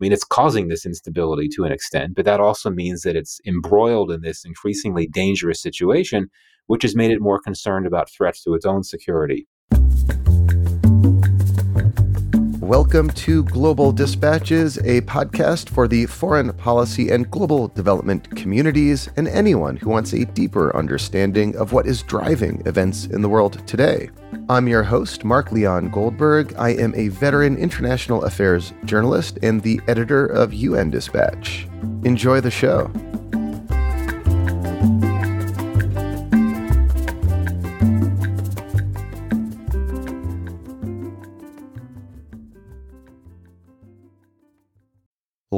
mean, it's causing this instability to an extent, but that also means that it's embroiled in this increasingly dangerous situation, which has made it more concerned about threats to its own security. Welcome to Global Dispatches, a podcast for the foreign policy and global development communities and anyone who wants a deeper understanding of what is driving events in the world today. I'm your host, Mark Leon Goldberg. I am a veteran international affairs journalist and the editor of UN Dispatch. Enjoy the show.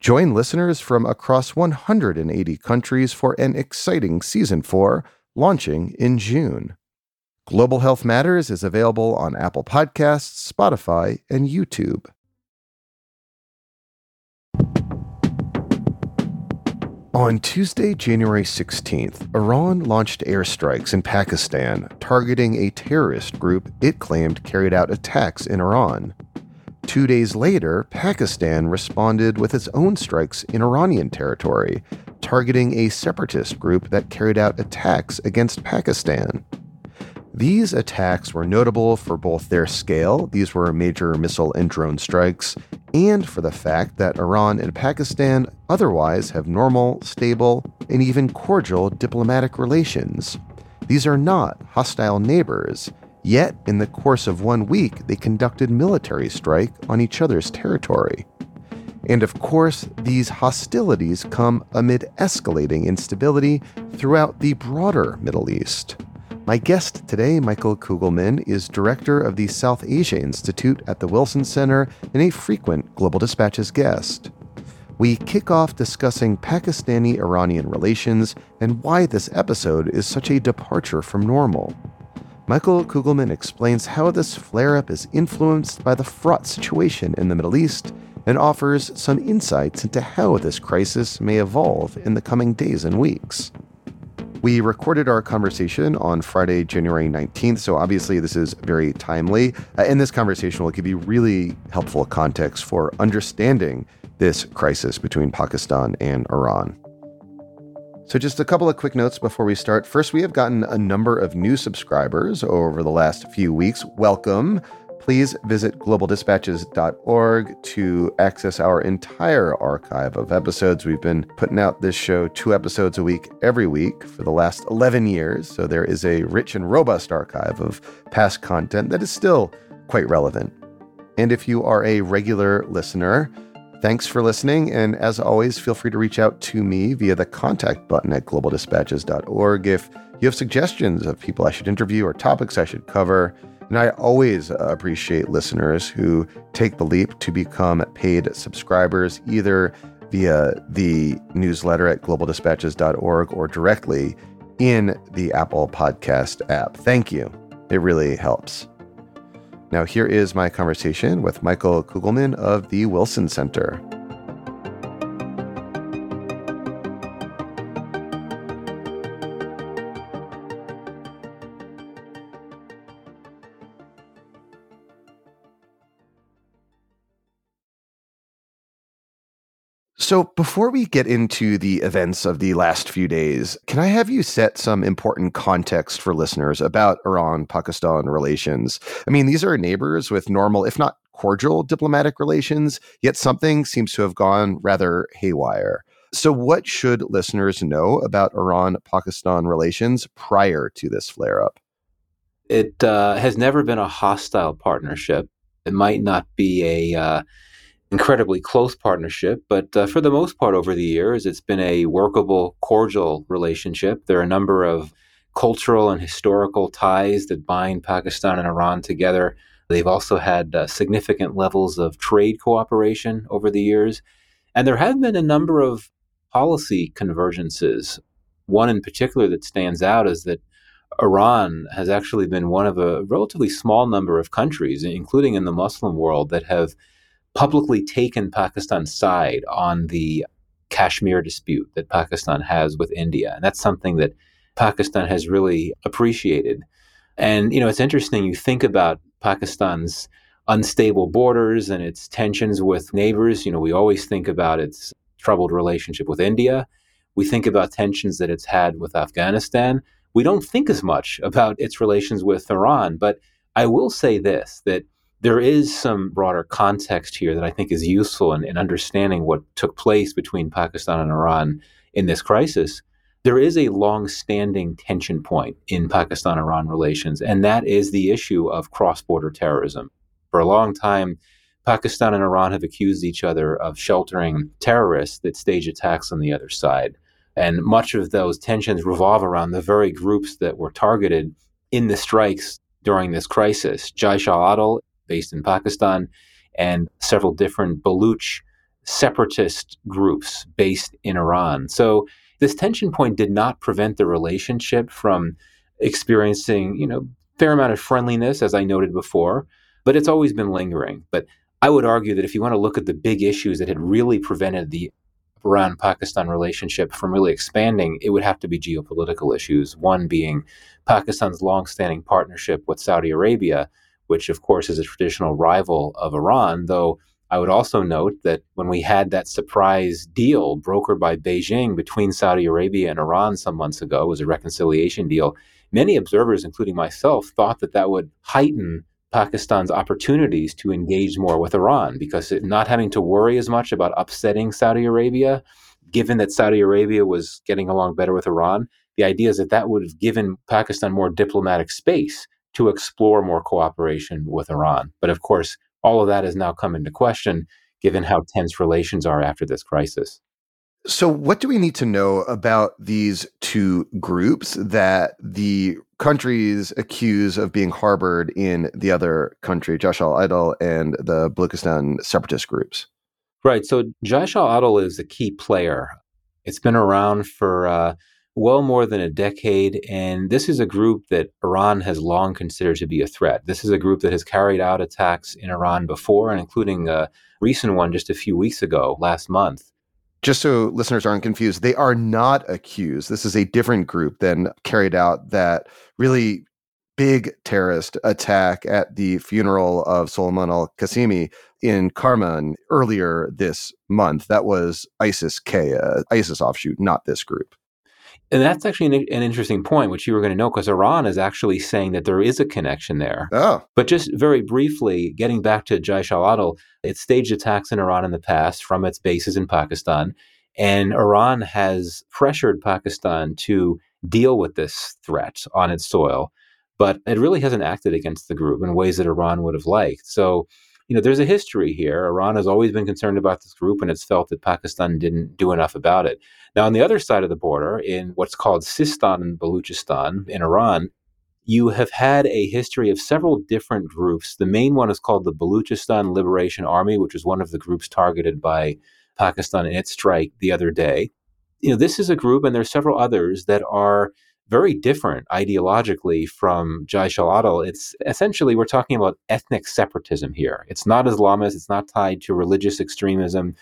Join listeners from across 180 countries for an exciting season 4 launching in June. Global Health Matters is available on Apple Podcasts, Spotify, and YouTube. On Tuesday, January 16th, Iran launched airstrikes in Pakistan, targeting a terrorist group it claimed carried out attacks in Iran. Two days later, Pakistan responded with its own strikes in Iranian territory, targeting a separatist group that carried out attacks against Pakistan. These attacks were notable for both their scale, these were major missile and drone strikes, and for the fact that Iran and Pakistan otherwise have normal, stable, and even cordial diplomatic relations. These are not hostile neighbors, Yet, in the course of one week, they conducted military strike on each other's territory. And of course, these hostilities come amid escalating instability throughout the broader Middle East. My guest today, Michael Kugelman, is director of the South Asia Institute at the Wilson Center and a frequent Global Dispatches guest. We kick off discussing Pakistani Iranian relations and why this episode is such a departure from normal. Michael Kugelman explains how this flare up is influenced by the fraught situation in the Middle East and offers some insights into how this crisis may evolve in the coming days and weeks. We recorded our conversation on Friday, January 19th, so obviously this is very timely. Uh, and this conversation will give you really helpful context for understanding this crisis between Pakistan and Iran. So, just a couple of quick notes before we start. First, we have gotten a number of new subscribers over the last few weeks. Welcome. Please visit globaldispatches.org to access our entire archive of episodes. We've been putting out this show two episodes a week every week for the last 11 years. So, there is a rich and robust archive of past content that is still quite relevant. And if you are a regular listener, Thanks for listening, and as always, feel free to reach out to me via the contact button at globaldispatches.org if you have suggestions of people I should interview or topics I should cover. And I always uh, appreciate listeners who take the leap to become paid subscribers, either via the newsletter at globaldispatches.org or directly in the Apple Podcast app. Thank you. It really helps. Now, here is my conversation with Michael Kugelman of the Wilson Center. So, before we get into the events of the last few days, can I have you set some important context for listeners about Iran Pakistan relations? I mean, these are neighbors with normal, if not cordial, diplomatic relations, yet something seems to have gone rather haywire. So, what should listeners know about Iran Pakistan relations prior to this flare up? It uh, has never been a hostile partnership. It might not be a uh, incredibly close partnership, but uh, for the most part over the years, it's been a workable, cordial relationship. There are a number of cultural and historical ties that bind Pakistan and Iran together. They've also had uh, significant levels of trade cooperation over the years. And there have been a number of policy convergences. One in particular that stands out is that Iran has actually been one of a relatively small number of countries, including in the Muslim world, that have publicly taken Pakistan's side on the Kashmir dispute that Pakistan has with India. And that's something that Pakistan has really appreciated. And, you know, it's interesting. You think about Pakistan's unstable borders and its tensions with neighbors. You know, we always think about its troubled relationship with India. We think about tensions that it's had with Afghanistan. We don't think as much about its relations with Iran. But I will say this that there is some broader context here that I think is useful in, in understanding what took place between Pakistan and Iran in this crisis. There is a long standing tension point in Pakistan Iran relations, and that is the issue of cross border terrorism. For a long time, Pakistan and Iran have accused each other of sheltering terrorists that stage attacks on the other side. And much of those tensions revolve around the very groups that were targeted in the strikes during this crisis. Jaish al Adl based in Pakistan, and several different Baluch separatist groups based in Iran. So this tension point did not prevent the relationship from experiencing, you know, fair amount of friendliness, as I noted before, but it's always been lingering. But I would argue that if you want to look at the big issues that had really prevented the Iran Pakistan relationship from really expanding, it would have to be geopolitical issues. One being Pakistan's longstanding partnership with Saudi Arabia, which of course is a traditional rival of Iran, though I would also note that when we had that surprise deal brokered by Beijing between Saudi Arabia and Iran some months ago, was a reconciliation deal. Many observers, including myself, thought that that would heighten Pakistan's opportunities to engage more with Iran because it, not having to worry as much about upsetting Saudi Arabia, given that Saudi Arabia was getting along better with Iran, the idea is that that would have given Pakistan more diplomatic space to explore more cooperation with Iran. But of course, all of that has now come into question given how tense relations are after this crisis. So, what do we need to know about these two groups that the countries accuse of being harbored in the other country, Jaish al Adl and the Baluchistan separatist groups? Right. So, Jaish al Adl is a key player. It's been around for uh, well more than a decade. And this is a group that Iran has long considered to be a threat. This is a group that has carried out attacks in Iran before, and including a recent one just a few weeks ago, last month. Just so listeners aren't confused, they are not accused. This is a different group than carried out that really big terrorist attack at the funeral of Soleiman al Qasimi in Kerman earlier this month. That was ISIS K, uh, ISIS offshoot, not this group. And that's actually an, an, interesting point, which you were going to know, because Iran is actually saying that there is a connection there. Oh. But just very briefly, getting back to Jaish al Adl, it staged attacks in Iran in the past from its bases in Pakistan. And Iran has pressured Pakistan to deal with this threat on its soil. But it really hasn't acted against the group in ways that Iran would have liked. So you know, there's a history here. Iran has always been concerned about this group, and it's felt that Pakistan didn't do enough about it. Now, on the other side of the border, in what's called Sistan and Baluchistan in Iran, you have had a history of several different groups. The main one is called the Baluchistan Liberation Army, which is one of the groups targeted by Pakistan in its strike the other day. You know, this is a group, and there's several others that are very different ideologically from Jaish al Adl. It's essentially, we're talking about ethnic separatism here. It's not Islamist, it's not tied to religious extremism.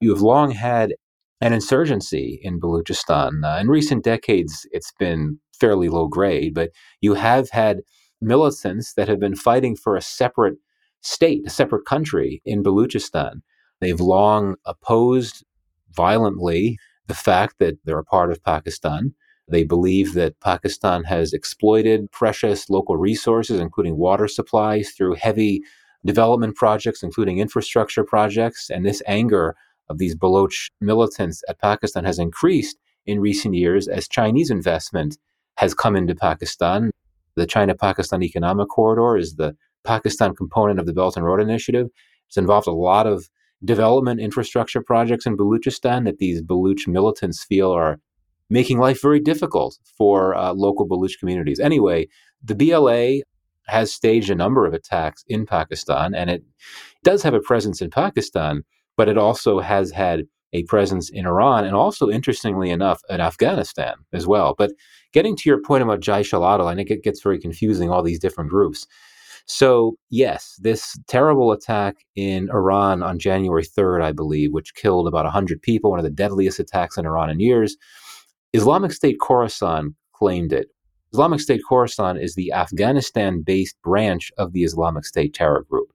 You have long had an insurgency in Baluchistan. Uh, in recent decades, it's been fairly low grade, but you have had militants that have been fighting for a separate state, a separate country in Baluchistan. They've long opposed violently the fact that they're a part of Pakistan. They believe that Pakistan has exploited precious local resources, including water supplies, through heavy development projects, including infrastructure projects. And this anger of these Baloch militants at Pakistan has increased in recent years as Chinese investment has come into Pakistan. The China Pakistan Economic Corridor is the Pakistan component of the Belt and Road Initiative. It's involved a lot of development infrastructure projects in Baluchistan that these Baluch militants feel are making life very difficult for uh, local Baluch communities. Anyway, the BLA has staged a number of attacks in Pakistan, and it does have a presence in Pakistan, but it also has had a presence in Iran and also, interestingly enough, in Afghanistan as well. But getting to your point about Jaish al Adl, I think it gets very confusing, all these different groups. So, yes, this terrible attack in Iran on January 3rd, I believe, which killed about 100 people, one of the deadliest attacks in Iran in years, Islamic State Khorasan claimed it. Islamic State Khorasan is the Afghanistan based branch of the Islamic State terror group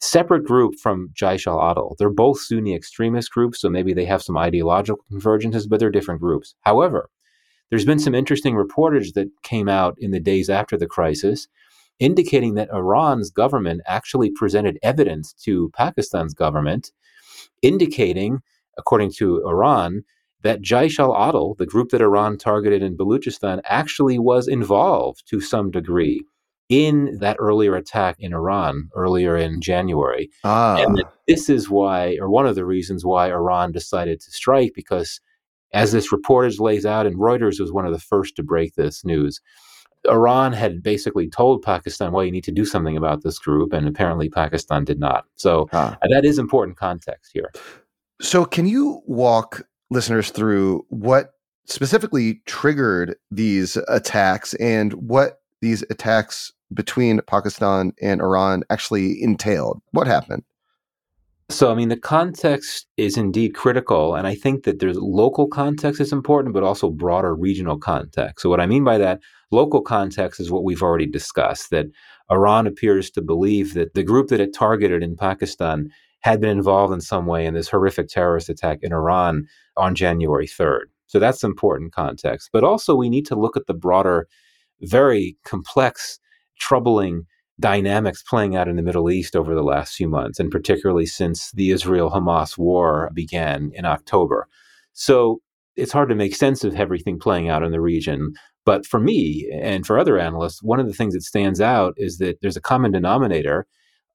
separate group from Jaish al Adl. They're both Sunni extremist groups, so maybe they have some ideological convergences, but they're different groups. However, there's been some interesting reportage that came out in the days after the crisis indicating that Iran's government actually presented evidence to Pakistan's government indicating, according to Iran, that Jaish al Adl, the group that Iran targeted in Baluchistan, actually was involved to some degree in that earlier attack in Iran earlier in January. Ah. And this is why, or one of the reasons why Iran decided to strike, because as this reportage lays out, and Reuters was one of the first to break this news, Iran had basically told Pakistan, well, you need to do something about this group, and apparently Pakistan did not. So ah. that is important context here. So, can you walk listeners through what specifically triggered these attacks and what these attacks between Pakistan and Iran actually entailed? What happened? So, I mean, the context is indeed critical. And I think that there's local context is important, but also broader regional context. So, what I mean by that, local context is what we've already discussed that Iran appears to believe that the group that it targeted in Pakistan had been involved in some way in this horrific terrorist attack in Iran on January 3rd. So, that's important context. But also, we need to look at the broader, very complex troubling dynamics playing out in the Middle East over the last few months, and particularly since the Israel Hamas war began in October. So it's hard to make sense of everything playing out in the region. But for me and for other analysts, one of the things that stands out is that there's a common denominator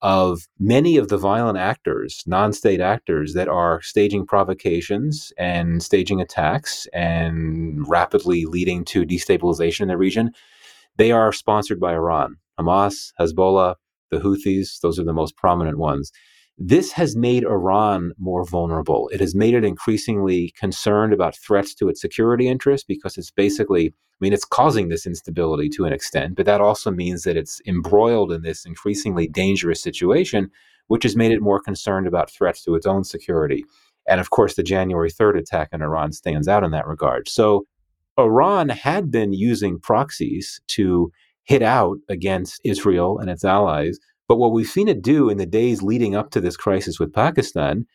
of many of the violent actors, non state actors, that are staging provocations and staging attacks and rapidly leading to destabilization in the region they are sponsored by Iran. Hamas, Hezbollah, the Houthis, those are the most prominent ones. This has made Iran more vulnerable. It has made it increasingly concerned about threats to its security interests because it's basically, I mean, it's causing this instability to an extent, but that also means that it's embroiled in this increasingly dangerous situation, which has made it more concerned about threats to its own security. And of course, the January 3rd attack in Iran stands out in that regard. So Iran had been using proxies to hit out against Israel and its allies. But what we've seen it do in the days leading up to this crisis with Pakistan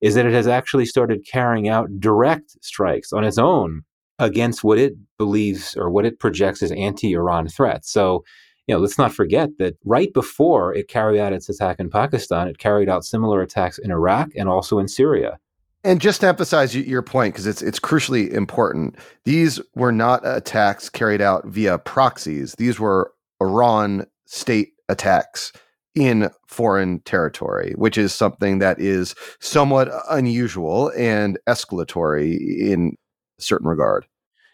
is that it has actually started carrying out direct strikes on its own against what it believes or what it projects as anti Iran threats. So, you know, let's not forget that right before it carried out its attack in Pakistan, it carried out similar attacks in Iraq and also in Syria. And just to emphasize your point, because it's it's crucially important, these were not attacks carried out via proxies. These were Iran state attacks in foreign territory, which is something that is somewhat unusual and escalatory in certain regard.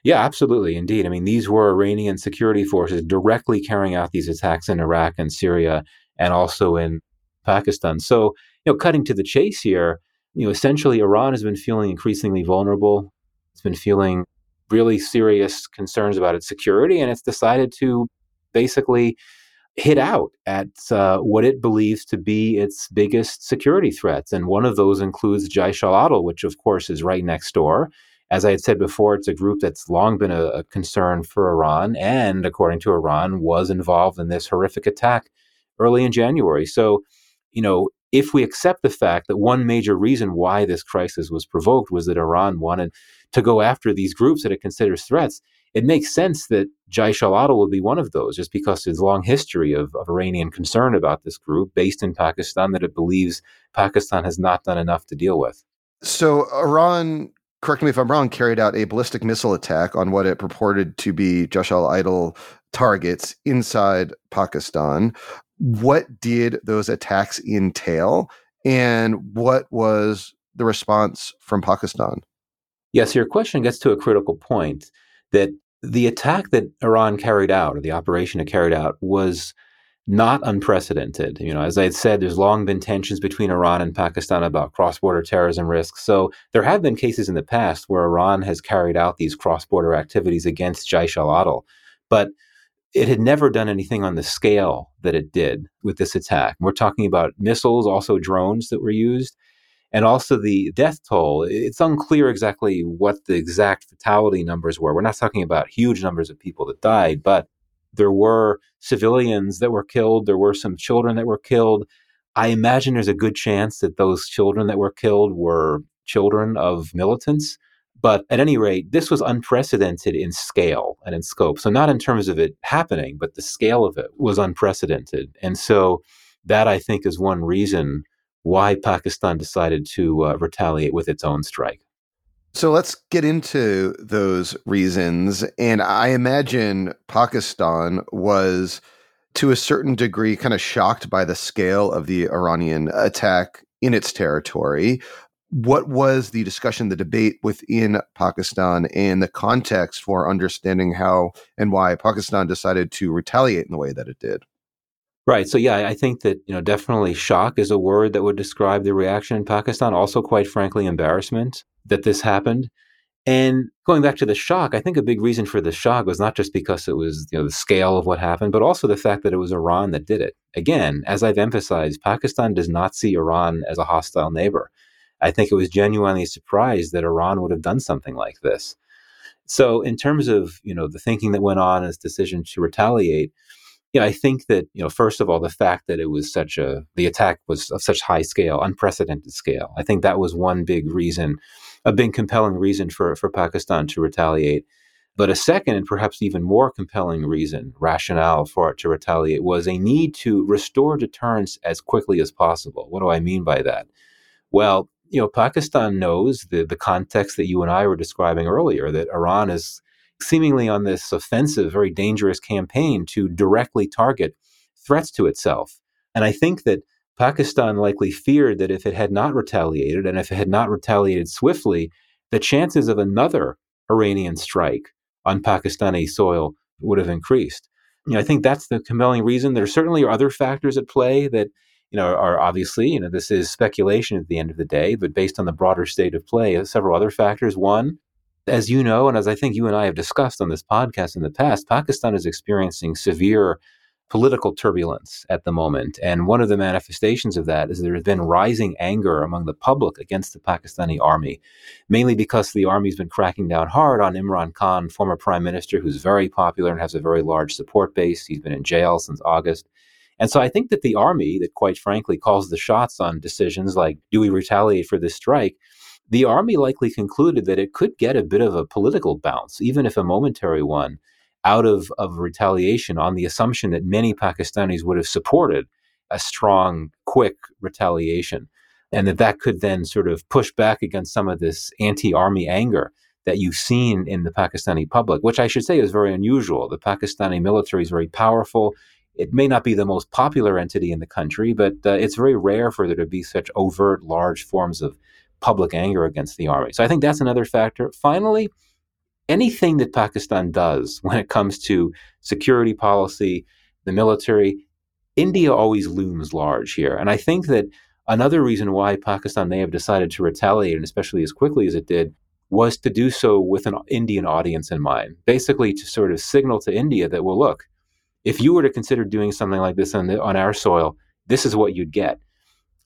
Yeah, absolutely. Indeed. I mean, these were Iranian security forces directly carrying out these attacks in Iraq and Syria and also in Pakistan. So, you know, cutting to the chase here, you know, essentially Iran has been feeling increasingly vulnerable. It's been feeling really serious concerns about its security, and it's decided to basically hit out at uh, what it believes to be its biggest security threats. And one of those includes Jaish al Adl, which, of course, is right next door. As I had said before, it's a group that's long been a, a concern for Iran, and according to Iran, was involved in this horrific attack early in January. So, you know, if we accept the fact that one major reason why this crisis was provoked was that Iran wanted to go after these groups that it considers threats, it makes sense that Jaish al Adl would be one of those, just because there's a long history of, of Iranian concern about this group based in Pakistan that it believes Pakistan has not done enough to deal with. So, Iran, correct me if I'm wrong, carried out a ballistic missile attack on what it purported to be Jaish al Adl targets inside Pakistan what did those attacks entail and what was the response from Pakistan? Yes, your question gets to a critical point that the attack that Iran carried out, or the operation it carried out, was not unprecedented. You know, as I had said, there's long been tensions between Iran and Pakistan about cross-border terrorism risks. So there have been cases in the past where Iran has carried out these cross-border activities against Jaish al-Adl, but it had never done anything on the scale that it did with this attack. We're talking about missiles, also drones that were used, and also the death toll. It's unclear exactly what the exact fatality numbers were. We're not talking about huge numbers of people that died, but there were civilians that were killed. There were some children that were killed. I imagine there's a good chance that those children that were killed were children of militants. But at any rate, this was unprecedented in scale and in scope. So, not in terms of it happening, but the scale of it was unprecedented. And so, that I think is one reason why Pakistan decided to uh, retaliate with its own strike. So let's get into those reasons. And I imagine Pakistan was, to a certain degree, kind of shocked by the scale of the Iranian attack in its territory. What was the discussion, the debate within Pakistan, and the context for understanding how and why Pakistan decided to retaliate in the way that it did? Right. So yeah, I think that you know definitely shock is a word that would describe the reaction in Pakistan. Also, quite frankly, embarrassment that this happened. And going back to the shock, I think a big reason for the shock was not just because it was you know the scale of what happened, but also the fact that it was Iran that did it. Again, as I've emphasized, Pakistan does not see Iran as a hostile neighbor. I think it was genuinely surprised that Iran would have done something like this. So, in terms of you know the thinking that went on, its decision to retaliate, yeah, I think that you know, first of all, the fact that it was such a the attack was of such high scale, unprecedented scale. I think that was one big reason, a big compelling reason for for Pakistan to retaliate. But a second and perhaps even more compelling reason, rationale for it to retaliate, was a need to restore deterrence as quickly as possible. What do I mean by that? Well, you know, Pakistan knows the the context that you and I were describing earlier, that Iran is seemingly on this offensive, very dangerous campaign to directly target threats to itself. And I think that Pakistan likely feared that if it had not retaliated and if it had not retaliated swiftly, the chances of another Iranian strike on Pakistani soil would have increased. You know, I think that's the compelling reason. There certainly are other factors at play that, you know, are obviously, you know, this is speculation at the end of the day, but based on the broader state of play, several other factors. One, as you know, and as I think you and I have discussed on this podcast in the past, Pakistan is experiencing severe political turbulence at the moment. And one of the manifestations of that is there has been rising anger among the public against the Pakistani army, mainly because the army's been cracking down hard on Imran Khan, former prime minister, who's very popular and has a very large support base. He's been in jail since August. And so I think that the army, that quite frankly calls the shots on decisions like do we retaliate for this strike, the army likely concluded that it could get a bit of a political bounce, even if a momentary one, out of, of retaliation on the assumption that many Pakistanis would have supported a strong, quick retaliation. And that that could then sort of push back against some of this anti army anger that you've seen in the Pakistani public, which I should say is very unusual. The Pakistani military is very powerful. It may not be the most popular entity in the country, but uh, it's very rare for there to be such overt, large forms of public anger against the army. So I think that's another factor. Finally, anything that Pakistan does when it comes to security policy, the military, India always looms large here. And I think that another reason why Pakistan may have decided to retaliate, and especially as quickly as it did, was to do so with an Indian audience in mind. Basically, to sort of signal to India that, well, look, if you were to consider doing something like this on, the, on our soil, this is what you'd get.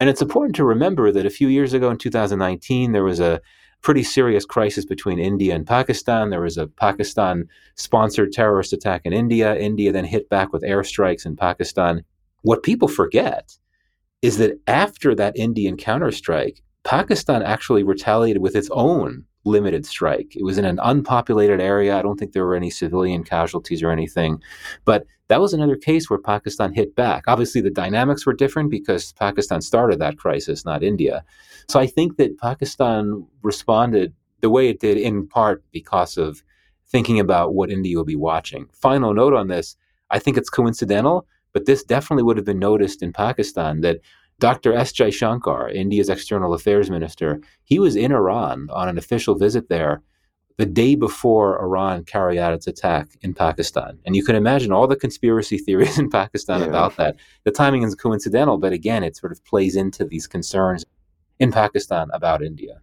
And it's important to remember that a few years ago in 2019, there was a pretty serious crisis between India and Pakistan. There was a Pakistan sponsored terrorist attack in India. India then hit back with airstrikes in Pakistan. What people forget is that after that Indian counterstrike, Pakistan actually retaliated with its own limited strike. It was in an unpopulated area. I don't think there were any civilian casualties or anything. But that was another case where Pakistan hit back. Obviously, the dynamics were different because Pakistan started that crisis, not India. So I think that Pakistan responded the way it did in part because of thinking about what India will be watching. Final note on this I think it's coincidental, but this definitely would have been noticed in Pakistan that Dr. S. Jaishankar, India's external affairs minister, he was in Iran on an official visit there the day before Iran carried out its attack in Pakistan. And you can imagine all the conspiracy theories in Pakistan yeah. about that. The timing is coincidental, but again, it sort of plays into these concerns in Pakistan about India.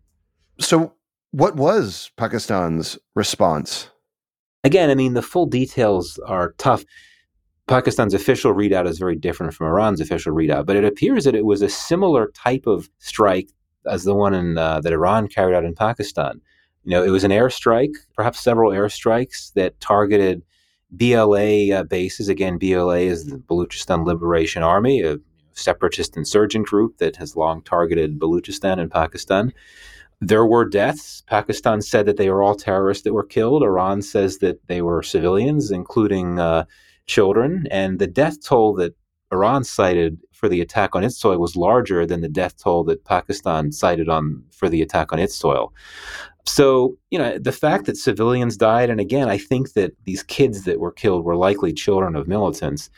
So, what was Pakistan's response? Again, I mean, the full details are tough. Pakistan's official readout is very different from Iran's official readout, but it appears that it was a similar type of strike as the one in, uh, that Iran carried out in Pakistan. You know, it was an airstrike, perhaps several airstrikes that targeted BLA uh, bases. Again, BLA is the Baluchistan Liberation Army, a separatist insurgent group that has long targeted Baluchistan and Pakistan. There were deaths. Pakistan said that they were all terrorists that were killed. Iran says that they were civilians, including uh, children. And the death toll that Iran cited for the attack on its soil was larger than the death toll that Pakistan cited on for the attack on its soil. So, you know, the fact that civilians died, and again, I think that these kids that were killed were likely children of militants.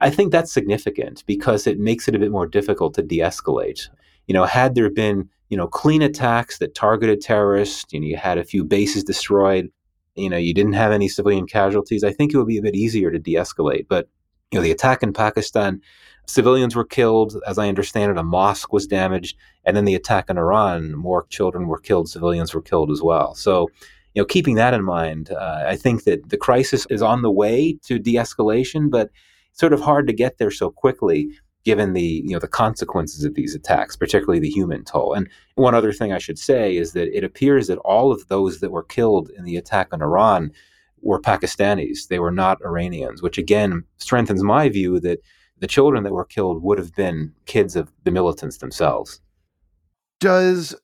I think that's significant because it makes it a bit more difficult to de escalate. You know, had there been, you know, clean attacks that targeted terrorists, know, you had a few bases destroyed, you know, you didn't have any civilian casualties, I think it would be a bit easier to de escalate. But, you know, the attack in Pakistan, civilians were killed. As I understand it, a mosque was damaged. And then the attack in Iran, more children were killed, civilians were killed as well. So, you know, keeping that in mind, uh, I think that the crisis is on the way to de escalation, but it's sort of hard to get there so quickly given the you know the consequences of these attacks, particularly the human toll. And one other thing I should say is that it appears that all of those that were killed in the attack on Iran were Pakistanis; they were not Iranians, which again strengthens my view that the children that were killed would have been kids of the militants themselves. Does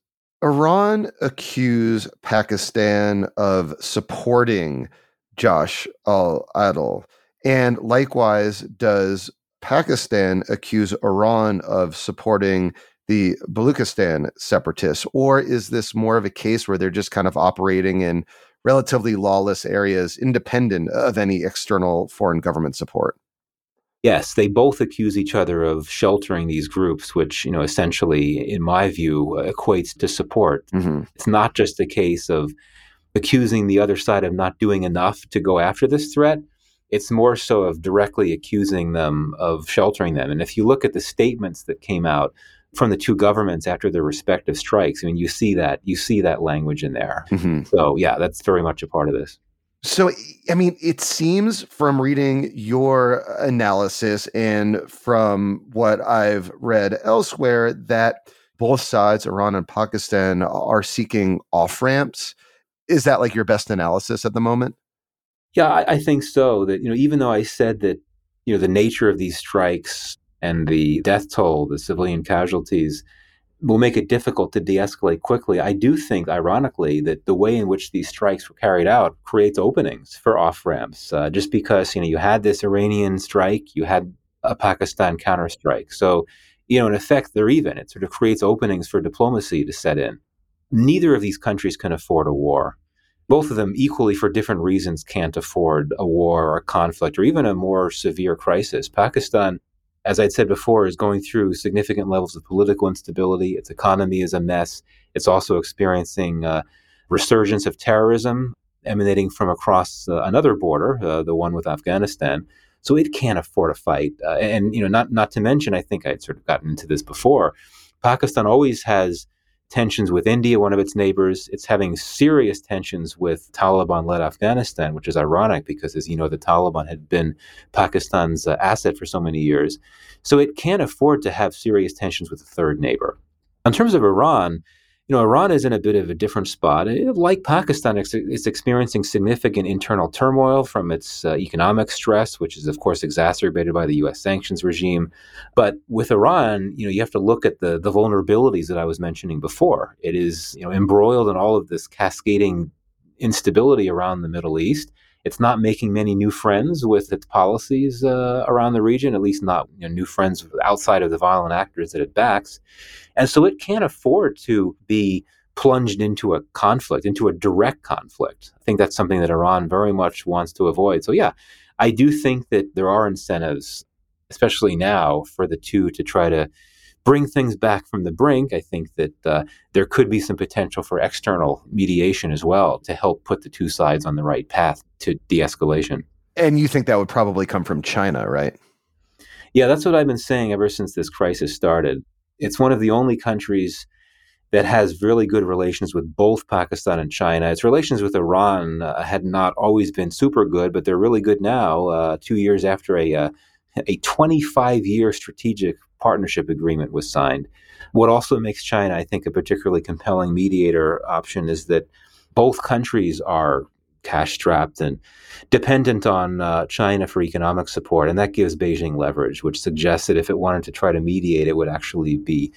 Iran accuse Pakistan of supporting Jaish al Adl? And likewise, does Pakistan accuse Iran of supporting the Baluchistan separatists? Or is this more of a case where they're just kind of operating in relatively lawless areas independent of any external foreign government support? Yes, they both accuse each other of sheltering these groups, which, you know, essentially, in my view, equates to support. Mm-hmm. It's not just a case of accusing the other side of not doing enough to go after this threat, it's more so of directly accusing them of sheltering them. And if you look at the statements that came out from the two governments after their respective strikes, I mean, you see that you see that language in there. Mm-hmm. So yeah, that's very much a part of this. So, I mean, it seems from reading your analysis and from what I've read elsewhere that both sides, Iran and Pakistan, are seeking off ramps. Is that like your best analysis at the moment? Yeah, I, I think so. That you know, even though I said that you know the nature of these strikes and the death toll, the civilian casualties, will make it difficult to de-escalate quickly. I do think, ironically, that the way in which these strikes were carried out creates openings for off ramps. Uh, just because you know you had this Iranian strike, you had a Pakistan counterstrike, so you know in effect they're even. It sort of creates openings for diplomacy to set in. Neither of these countries can afford a war both of them equally for different reasons can't afford a war or a conflict or even a more severe crisis. Pakistan, as I'd said before, is going through significant levels of political instability. Its economy is a mess. It's also experiencing uh, resurgence of terrorism emanating from across uh, another border, uh, the one with Afghanistan. So it can't afford a fight. Uh, and you know, not not to mention, I think I'd sort of gotten into this before. Pakistan always has tensions with India, one of its neighbors. It's having serious tensions with Taliban led Afghanistan, which is ironic because, as you know, the Taliban had been Pakistan's uh, asset for so many years. So it can't afford to have serious tensions with a third neighbor. In terms of Iran, you know, Iran is in a bit of a different spot. Like Pakistan, it's, it's experiencing significant internal turmoil from its uh, economic stress, which is, of course, exacerbated by the U.S. sanctions regime. But with Iran, you know, you have to look at the the vulnerabilities that I was mentioning before. It is, you know, embroiled in all of this cascading instability around the Middle East. It's not making many new friends with its policies uh, around the region, at least not you know, new friends outside of the violent actors that it backs. And so it can't afford to be plunged into a conflict, into a direct conflict. I think that's something that Iran very much wants to avoid. So, yeah, I do think that there are incentives, especially now, for the two to try to bring things back from the brink, I think that uh, there could be some potential for external mediation as well to help put the two sides on the right path to de escalation. And you think that would probably come from China, right? Yeah, that's what I've been saying ever since this crisis started. It's one of the only countries that has really good relations with both Pakistan and China. Its relations with Iran uh, had not always been super good, but they're really good now, uh, two years after a, uh, a 25 year strategic partnership agreement was signed. What also makes China, I think, a particularly compelling mediator option is that both countries are cash strapped and dependent on uh, China for economic support. And that gives Beijing leverage, which suggests that if it wanted to try to mediate, it would actually be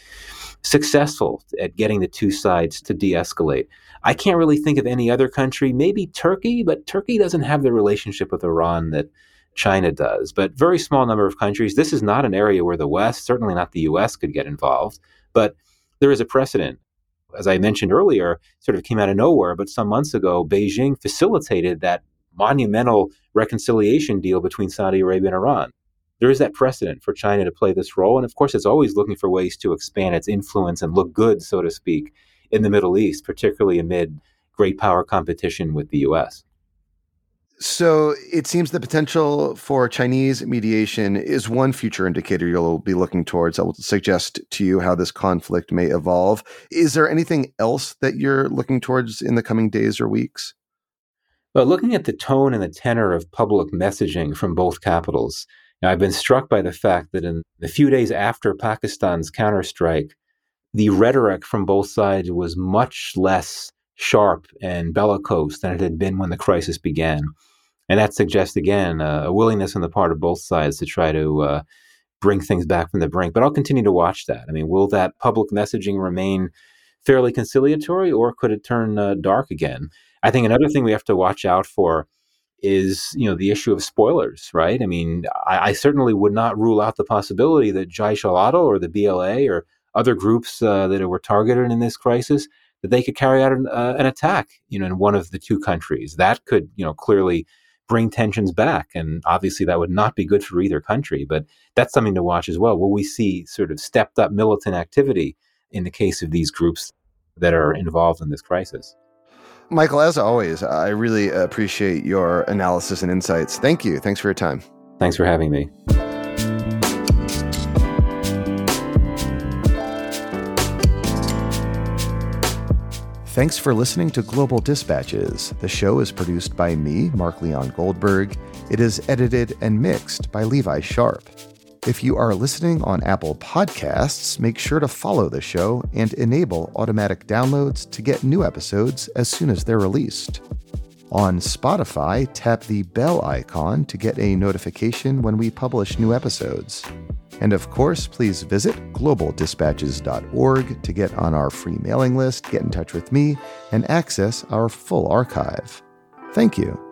successful at getting the two sides to de escalate. I can't really think of any other country, maybe Turkey, but Turkey doesn't have the relationship with Iran that China does. But very small number of countries. This is not an area where the West, certainly not the US, could get involved. But there is a precedent as I mentioned earlier, sort of came out of nowhere. But some months ago, Beijing facilitated that monumental reconciliation deal between Saudi Arabia and Iran. There is that precedent for China to play this role. And of course, it's always looking for ways to expand its influence and look good, so to speak, in the Middle East, particularly amid great power competition with the US. So it seems the potential for Chinese mediation is one future indicator you'll be looking towards. I will suggest to you how this conflict may evolve. Is there anything else that you're looking towards in the coming days or weeks? Well, looking at the tone and the tenor of public messaging from both capitals, I've been struck by the fact that in the few days after Pakistan's counterstrike, the rhetoric from both sides was much less sharp and bellicose than it had been when the crisis began. And that suggests, again, uh, a willingness on the part of both sides to try to uh, bring things back from the brink. But I'll continue to watch that. I mean, will that public messaging remain fairly conciliatory or could it turn uh, dark again? I think another thing we have to watch out for is you know the issue of spoilers, right? I mean, I, I certainly would not rule out the possibility that Jaish al-Adl or the BLA or other groups uh, that were targeted in this crisis that they could carry out an, uh, an, attack, you know, in one of the two countries. That could, you know, clearly bring tensions back. And obviously, that would not be good for either country. But that's something to watch as well. Will we see sort of stepped up militant activity in the case of these groups that are involved in this crisis? Michael, as always, I really appreciate your analysis and insights. Thank you. Thanks for your time. Thanks for having me. Thanks for listening to Global Dispatches. The show is produced by me, Mark Leon Goldberg. It is edited and mixed by Levi Sharp. If you are listening on Apple Podcasts, make sure to follow the show and enable automatic downloads to get new episodes as soon as they're released. On Spotify, tap the bell icon to get a notification when we publish new episodes. And of course, please visit globaldispatches.org to get on our free mailing list, get in touch with me, and access our full archive. Thank you.